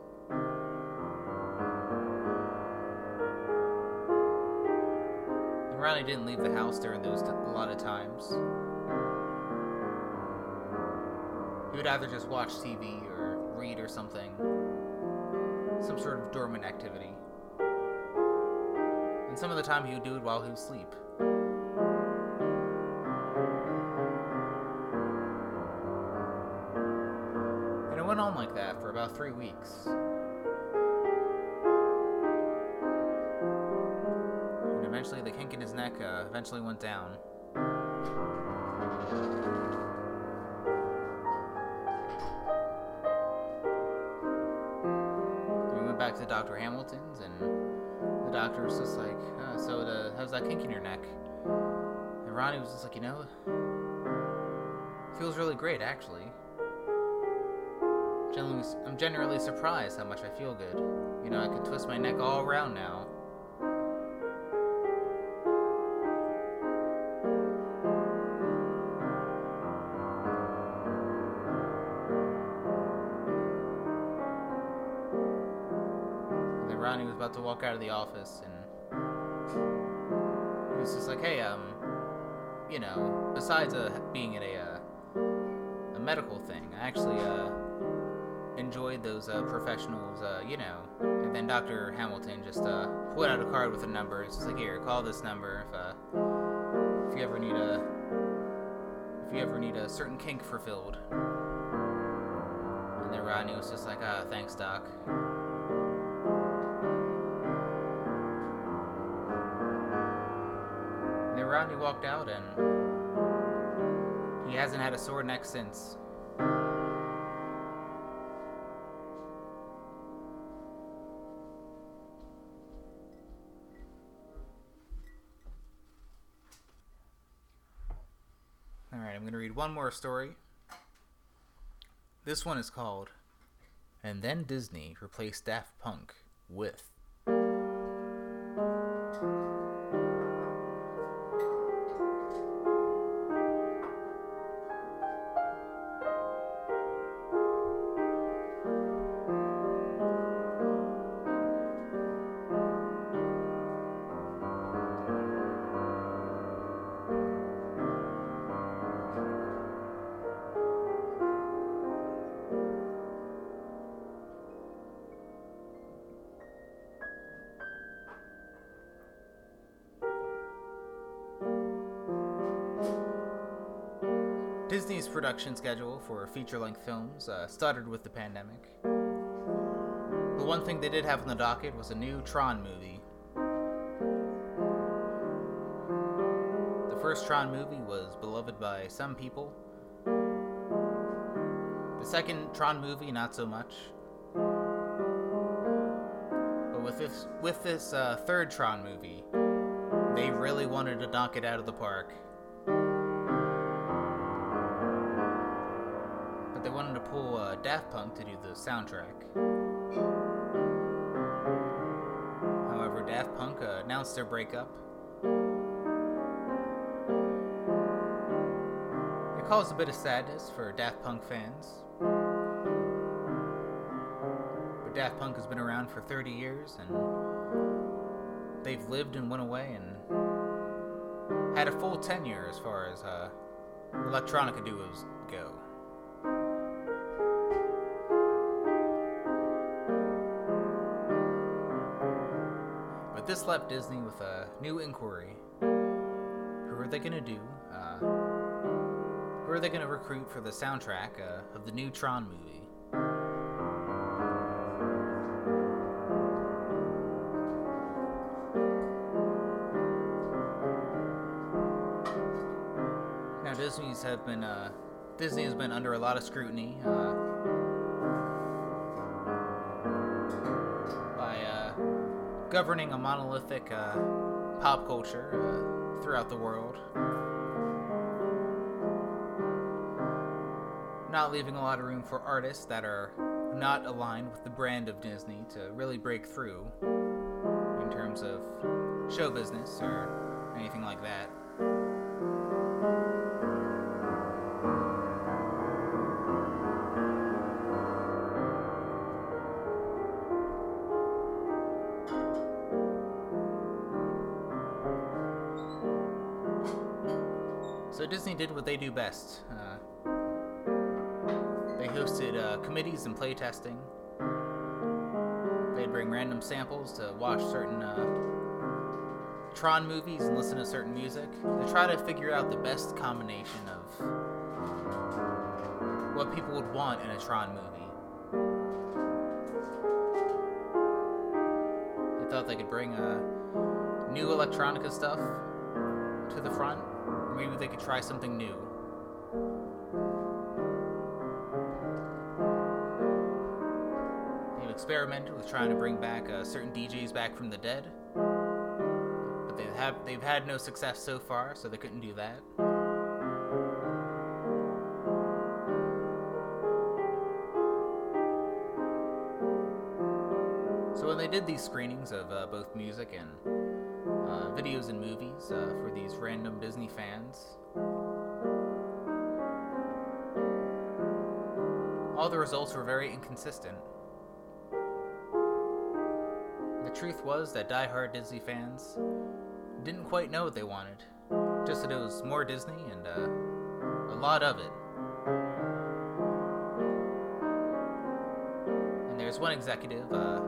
And Riley didn't leave the house during those t- a lot of times. Would either just watch TV or read or something. Some sort of dormant activity. And some of the time he would do it while he was asleep. And it went on like that for about three weeks. And eventually, the kink in his neck uh, eventually went down. Doctor was just like, oh, So, the, how's that kink in your neck? And Ronnie was just like, You know, feels really great, actually. generally, I'm generally surprised how much I feel good. You know, I can twist my neck all around now. Walk out of the office, and he was just like, "Hey, um, you know, besides uh, being at a uh, a medical thing, I actually uh." enjoyed those uh, professionals, uh, you know. And then Dr. Hamilton just uh, pulled out a card with a number. It's just like, here, call this number if uh, if you ever need a if you ever need a certain kink fulfilled. And then Rodney was just like, ah, thanks, Doc. Rodney walked out, and he hasn't had a sore neck since. Alright, I'm going to read one more story. This one is called And Then Disney Replaced Daft Punk with. Production schedule for feature length films uh, started with the pandemic. The one thing they did have on the docket was a new Tron movie. The first Tron movie was beloved by some people. The second Tron movie, not so much. But with this, with this uh, third Tron movie, they really wanted to knock it out of the park. Daft Punk to do the soundtrack. However, Daft Punk uh, announced their breakup. It caused a bit of sadness for Daft Punk fans. But Daft Punk has been around for 30 years and they've lived and went away and had a full tenure as far as uh, electronica duos go. This left Disney with a new inquiry. Who are they going to do? Uh, who are they going to recruit for the soundtrack uh, of the new Tron movie? Now Disney's have been uh, Disney has been under a lot of scrutiny uh, governing a monolithic uh, pop culture uh, throughout the world, not leaving a lot of room for artists that are not aligned with the brand of Disney to really break through in terms of show business or anything like that. Uh, they hosted uh, committees and playtesting. They'd bring random samples to watch certain uh, Tron movies and listen to certain music. They try to figure out the best combination of what people would want in a Tron movie. They thought they could bring uh, new electronica stuff to the front. Maybe they could try something new. They've experimented with trying to bring back uh, certain DJs back from the dead, but they have they've had no success so far, so they couldn't do that. So when they did these screenings of uh, both music and uh, videos and movies uh, for these random Disney fans, the results were very inconsistent. The truth was that die-hard Disney fans didn't quite know what they wanted, just that it was more Disney and uh, a lot of it. And there's one executive uh,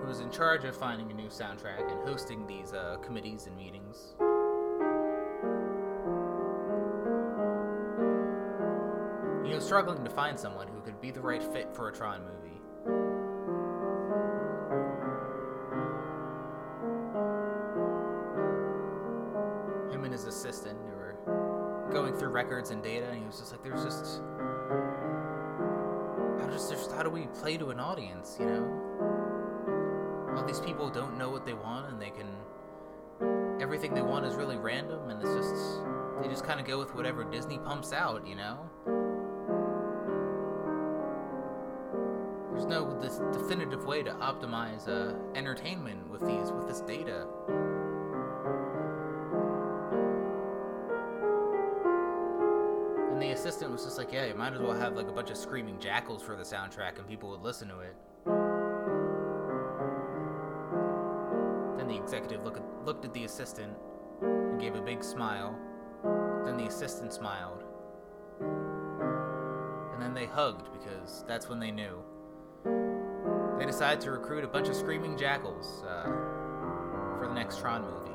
who was in charge of finding a new soundtrack and hosting these uh, committees and meetings. Struggling to find someone who could be the right fit for a Tron movie. Him and his assistant they were going through records and data, and he was just like, "There's just how just just how do we play to an audience? You know, all these people don't know what they want, and they can everything they want is really random, and it's just they just kind of go with whatever Disney pumps out. You know." No this definitive way to optimize uh, entertainment with these with this data. And the assistant was just like, "Yeah, you might as well have like a bunch of screaming jackals for the soundtrack, and people would listen to it." Then the executive look at, looked at the assistant and gave a big smile. Then the assistant smiled, and then they hugged because that's when they knew. They decide to recruit a bunch of screaming jackals uh, for the next Tron movie.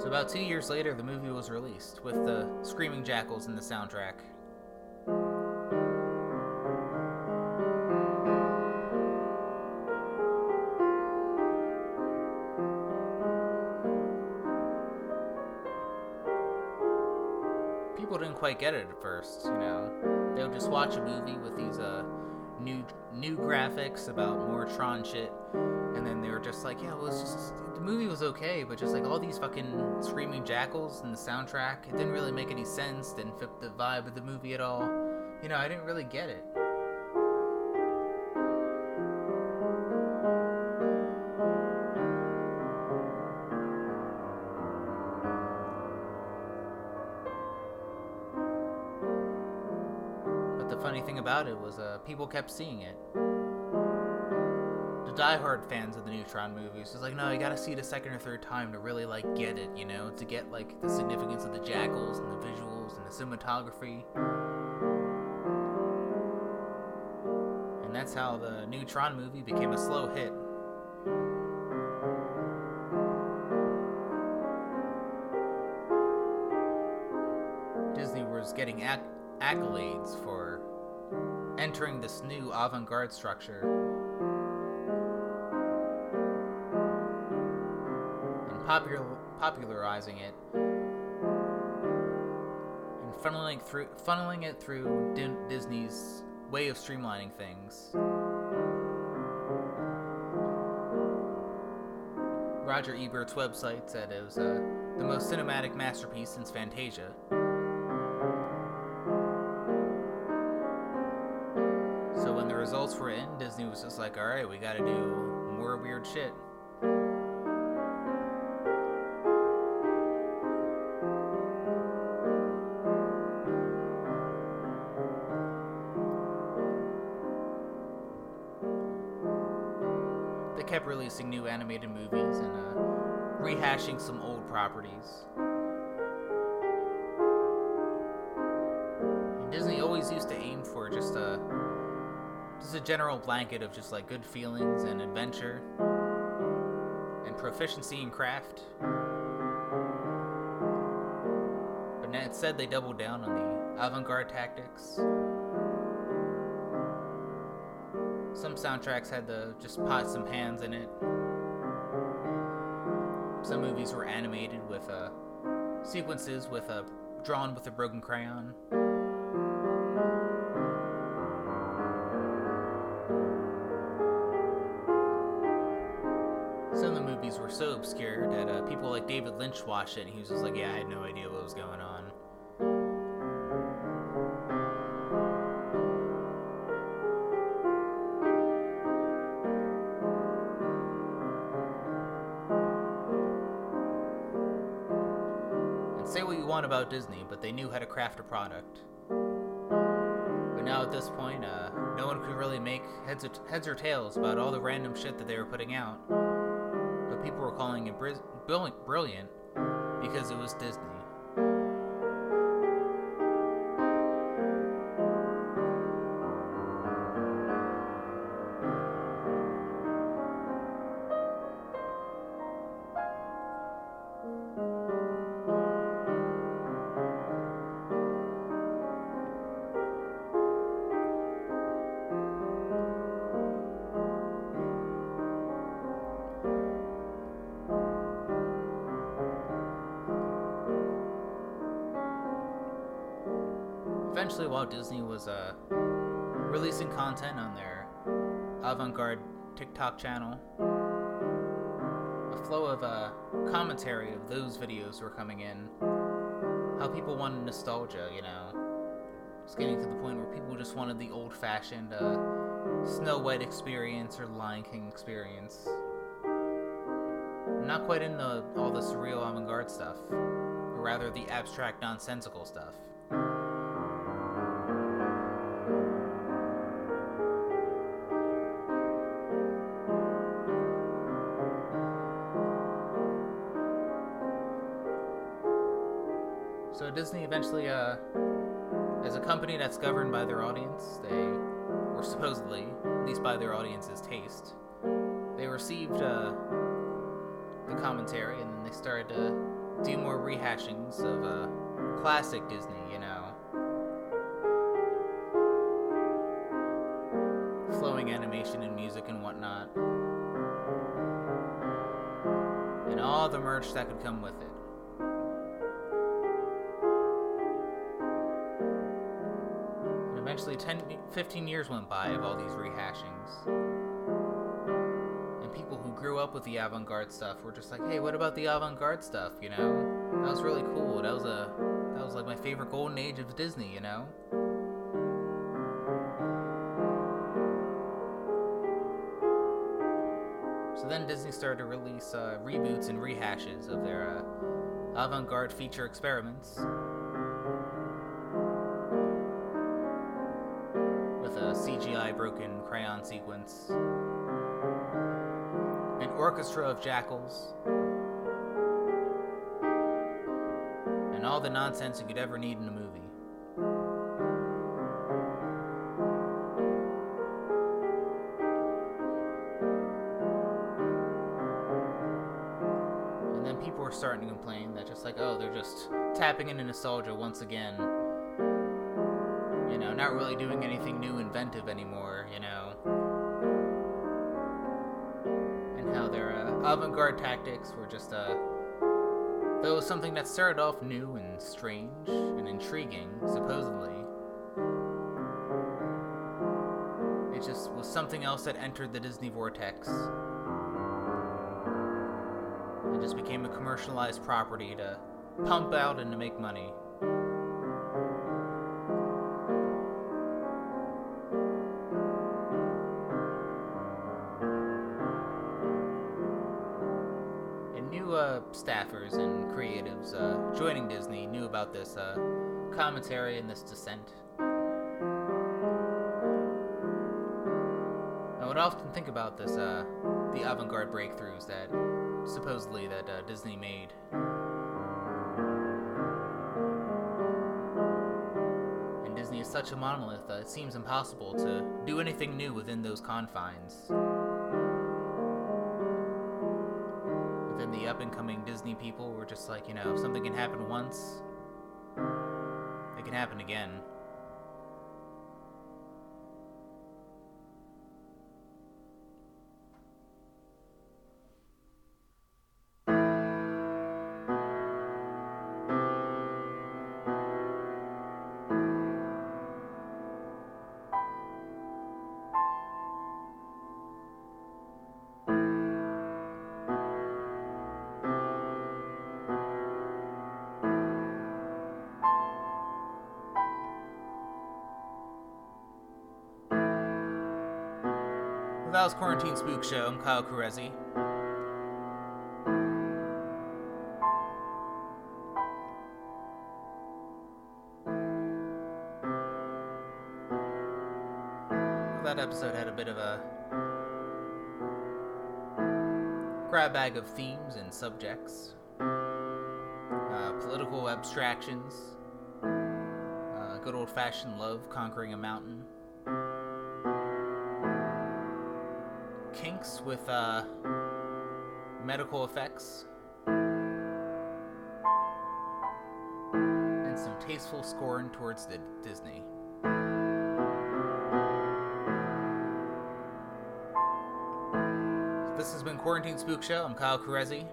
So about two years later, the movie was released with the screaming jackals in the soundtrack. Quite get it at first. You know, they would just watch a movie with these uh new new graphics about more Tron shit, and then they were just like, yeah, well, it's just the movie was okay, but just like all these fucking screaming jackals and the soundtrack, it didn't really make any sense. Didn't fit the vibe of the movie at all. You know, I didn't really get it. About it was, uh, people kept seeing it. The diehard fans of the new Tron movies was like, no, you gotta see it a second or third time to really like get it, you know, to get like the significance of the jackals and the visuals and the cinematography. And that's how the new Tron movie became a slow hit. Disney was getting acc- accolades for entering this new avant garde structure and popular, popularizing it and funneling through funneling it through Disney's way of streamlining things. Roger Ebert's website said it was uh, the most cinematic masterpiece since Fantasia. Disney was just like, alright, we gotta do more weird shit. They kept releasing new animated movies and uh, rehashing some old properties. General blanket of just like good feelings and adventure and proficiency in craft. But instead, they doubled down on the avant-garde tactics. Some soundtracks had the just pots and pans in it. Some movies were animated with uh, sequences with a drawn with a broken crayon. David Lynch watched it, and he was just like, "Yeah, I had no idea what was going on." And say what you want about Disney, but they knew how to craft a product. But now at this point, uh, no one could really make heads t- heads or tails about all the random shit that they were putting out. People were calling it bri- brilliant because it was Disney. Channel. A flow of uh, commentary of those videos were coming in. How people wanted nostalgia, you know. It's getting to the point where people just wanted the old-fashioned uh, Snow White experience or Lion King experience. not quite into all the surreal avant-garde stuff, or rather the abstract, nonsensical stuff. So Disney eventually, uh, as a company that's governed by their audience, they, or supposedly, at least by their audience's taste, they received uh, the commentary and then they started to do more rehashings of uh, classic Disney, you know. Flowing animation and music and whatnot. And all the merch that could come with it. 10, 15 years went by of all these rehashings. And people who grew up with the avant-garde stuff were just like, hey, what about the avant-garde stuff, you know? That was really cool. That was a that was like my favorite golden age of Disney, you know? So then Disney started to release uh, reboots and rehashes of their uh, avant-garde feature experiments. Crayon sequence, an orchestra of jackals, and all the nonsense you could ever need in a movie. And then people were starting to complain that just like, oh, they're just tapping into nostalgia once again you know, not really doing anything new, inventive anymore, you know. Their uh, avant garde tactics were just, uh, though something that started off new and strange and intriguing, supposedly. It just was something else that entered the Disney vortex. It just became a commercialized property to pump out and to make money. Staffers and creatives uh, joining Disney knew about this uh, commentary and this dissent. I would often think about this, uh, the avant-garde breakthroughs that supposedly that uh, Disney made. And Disney is such a monolith that it seems impossible to do anything new within those confines. Within the up and coming Disney people were just like, you know, if something can happen once, it can happen again. Val's Quarantine Spook Show. I'm Kyle Carezzi. That episode had a bit of a grab bag of themes and subjects, uh, political abstractions, uh, good old fashioned love conquering a mountain. With uh, medical effects, and some tasteful scorn towards the Disney. This has been Quarantine Spook Show. I'm Kyle night.